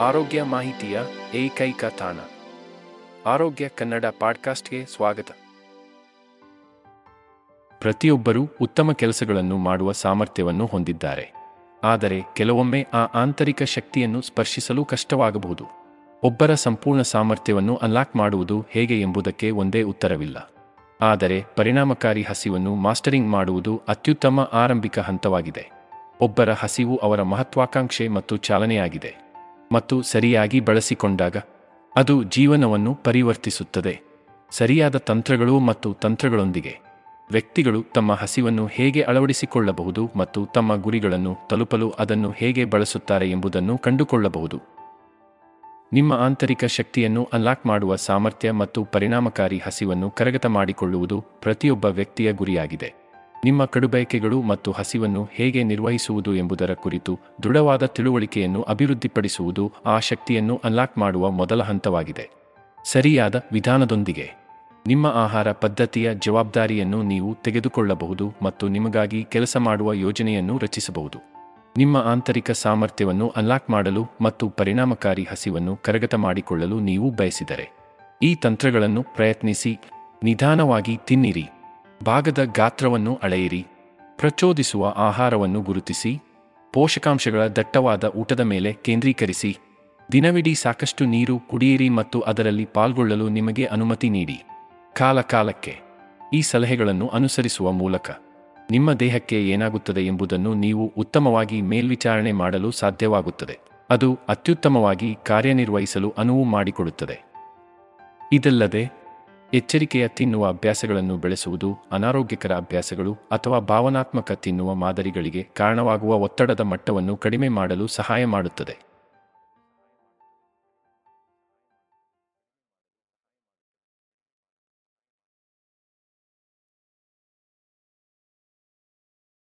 ಆರೋಗ್ಯ ಮಾಹಿತಿಯ ಏಕೈಕ ತಾಣ. ಆರೋಗ್ಯ ಕನ್ನಡ ಪಾಡ್ಕಾಸ್ಟ್ಗೆ ಸ್ವಾಗತ. ಪ್ರತಿಯೊಬ್ಬರೂ ಉತ್ತಮ ಕೆಲಸಗಳನ್ನು ಮಾಡುವ ಸಾಮರ್ಥ್ಯವನ್ನು ಹೊಂದಿದ್ದಾರೆ. ಆದರೆ ಕೆಲವೊಮ್ಮೆ ಆ ಆಂತರಿಕ ಶಕ್ತಿಯನ್ನು ಸ್ಪರ್ಶಿಸಲು ಕಷ್ಟವಾಗಬಹುದು. ಒಬ್ಬರ ಸಂಪೂರ್ಣ ಸಾಮರ್ಥ್ಯವನ್ನು ಅನ್ಲಾಕ್ ಮಾಡುವುದು ಹೇಗೆ ಎಂಬುದಕ್ಕೆ ಒಂದೇ ಉತ್ತರವಿಲ್ಲ. ಆದರೆ ಪರಿಣಾಮಕಾರಿ ಹಸಿವನ್ನು ಮಾಸ್ಟರಿಂಗ್ ಮಾಡುವುದು ಅತ್ಯುತ್ತಮ ಆರಂಭಿಕ ಹಂತವಾಗಿದೆ. ಒಬ್ಬರ ಹಸಿವು ಅವರ ಮಹತ್ವಾಕಾಂಕ್ಷೆ ಮತ್ತು ಚಾಲನೆಯಾಗಿದೆ. ಮತ್ತು ಸರಿಯಾಗಿ ಬಳಸಿಕೊಂಡಾಗ ಅದು ಜೀವನವನ್ನು ಪರಿವರ್ತಿಸುತ್ತದೆ. ಸರಿಯಾದ ತಂತ್ರಗಳು ಮತ್ತು ತಂತ್ರಗಳೊಂದಿಗೆ ವ್ಯಕ್ತಿಗಳು ತಮ್ಮ ಹಸಿವನ್ನು ಹೇಗೆ ಅಳವಡಿಸಿಕೊಳ್ಳಬಹುದು ಮತ್ತು ತಮ್ಮ ಗುರಿಗಳನ್ನು ತಲುಪಲು ಅದನ್ನು ಹೇಗೆ ಬಳಸುತ್ತಾರೆ ಎಂಬುದನ್ನು ಕಂಡುಕೊಳ್ಳಬಹುದು. ನಿಮ್ಮ ಆಂತರಿಕ ಶಕ್ತಿಯನ್ನು ಅನ್ಲಾಕ್ ಮಾಡುವ ಸಾಮರ್ಥ್ಯ ಮತ್ತು ಪರಿಣಾಮಕಾರಿ ಹಸಿವನ್ನು ಕರಗತ ಮಾಡಿಕೊಳ್ಳುವುದು ಪ್ರತಿಯೊಬ್ಬ ವ್ಯಕ್ತಿಯ ಗುರಿಯಾಗಿದೆ. ನಿಮ್ಮ ಕಡುಬಯಕೆಗಳು ಮತ್ತು ಹಸಿವನ್ನು ಹೇಗೆ ನಿರ್ವಹಿಸುವುದು ಎಂಬುದರ ಕುರಿತು ದೃಢವಾದ ತಿಳುವಳಿಕೆಯನ್ನು ಅಭಿವೃದ್ಧಿಪಡಿಸುವುದು ಆ ಶಕ್ತಿಯನ್ನು ಅನ್ಲಾಕ್ ಮಾಡುವ ಮೊದಲ ಹಂತವಾಗಿದೆ. ಸರಿಯಾದ ವಿಧಾನದೊಂದಿಗೆ. ನಿಮ್ಮ ಆಹಾರ ಪದ್ಧತಿಯ ಜವಾಬ್ದಾರಿಯನ್ನು ನೀವು ತೆಗೆದುಕೊಳ್ಳಬಹುದು ಮತ್ತು ನಿಮಗಾಗಿ ಕೆಲಸ ಮಾಡುವ ಯೋಜನೆಯನ್ನು ರಚಿಸಬಹುದು. ನಿಮ್ಮ ಆಂತರಿಕ ಸಾಮರ್ಥ್ಯವನ್ನು ಅನ್ಲಾಕ್ ಮಾಡಲು ಮತ್ತು ಪರಿಣಾಮಕಾರಿ ಹಸಿವನ್ನು ಕರಗತ ಮಾಡಿಕೊಳ್ಳಲು ನೀವು ಬಯಸಿದರೆ. ಈ ತಂತ್ರಗಳನ್ನು ಪ್ರಯತ್ನಿಸಿ. ನಿಧಾನವಾಗಿ ತಿನ್ನಿರಿ. ಭಾಗದ ಗಾತ್ರವನ್ನು ಅಳೆಯಿರಿ. ಪ್ರಚೋದಿಸುವ ಆಹಾರವನ್ನು ಗುರುತಿಸಿ. ಪೋಷಕಾಂಶಗಳ ದಟ್ಟವಾದ ಊಟದ ಮೇಲೆ ಕೇಂದ್ರೀಕರಿಸಿ. ದಿನವಿಡೀ ಸಾಕಷ್ಟು ನೀರು ಕುಡಿಯಿರಿ ಮತ್ತು ಅದರಲ್ಲಿ ಪಾಲ್ಗೊಳ್ಳಲು ನಿಮಗೆ ಅನುಮತಿ ನೀಡಿ. ಕಾಲಕಾಲಕ್ಕೆ ಈ ಸಲಹೆಗಳನ್ನು ಅನುಸರಿಸುವ ಮೂಲಕ. ನಿಮ್ಮ ದೇಹಕ್ಕೆ ಏನಾಗುತ್ತದೆ ಎಂಬುದನ್ನು ನೀವು ಉತ್ತಮವಾಗಿ ಮೇಲ್ವಿಚಾರಣೆ ಮಾಡಲು ಸಾಧ್ಯವಾಗುತ್ತದೆ. ಅದು ಅತ್ಯುತ್ತಮವಾಗಿ ಕಾರ್ಯನಿರ್ವಹಿಸಲು ಅನುವು ಮಾಡಿಕೊಡುತ್ತದೆ. ಇದಲ್ಲದೆ ಎಚ್ಚರಿಕೆಯ ತಿನ್ನುವ ಅಭ್ಯಾಸಗಳನ್ನು ಬೆಳೆಸುವುದು, ಅನಾರೋಗ್ಯಕರ ಅಭ್ಯಾಸಗಳು ಅಥವಾ ಭಾವನಾತ್ಮಕ ತಿನ್ನುವ ಮಾದರಿಗಳಿಗೆ ಕಾರಣವಾಗುವ ಒತ್ತಡದ ಮಟ್ಟವನ್ನು ಕಡಿಮೆ ಮಾಡಲು ಸಹಾಯ ಮಾಡುತ್ತದೆ.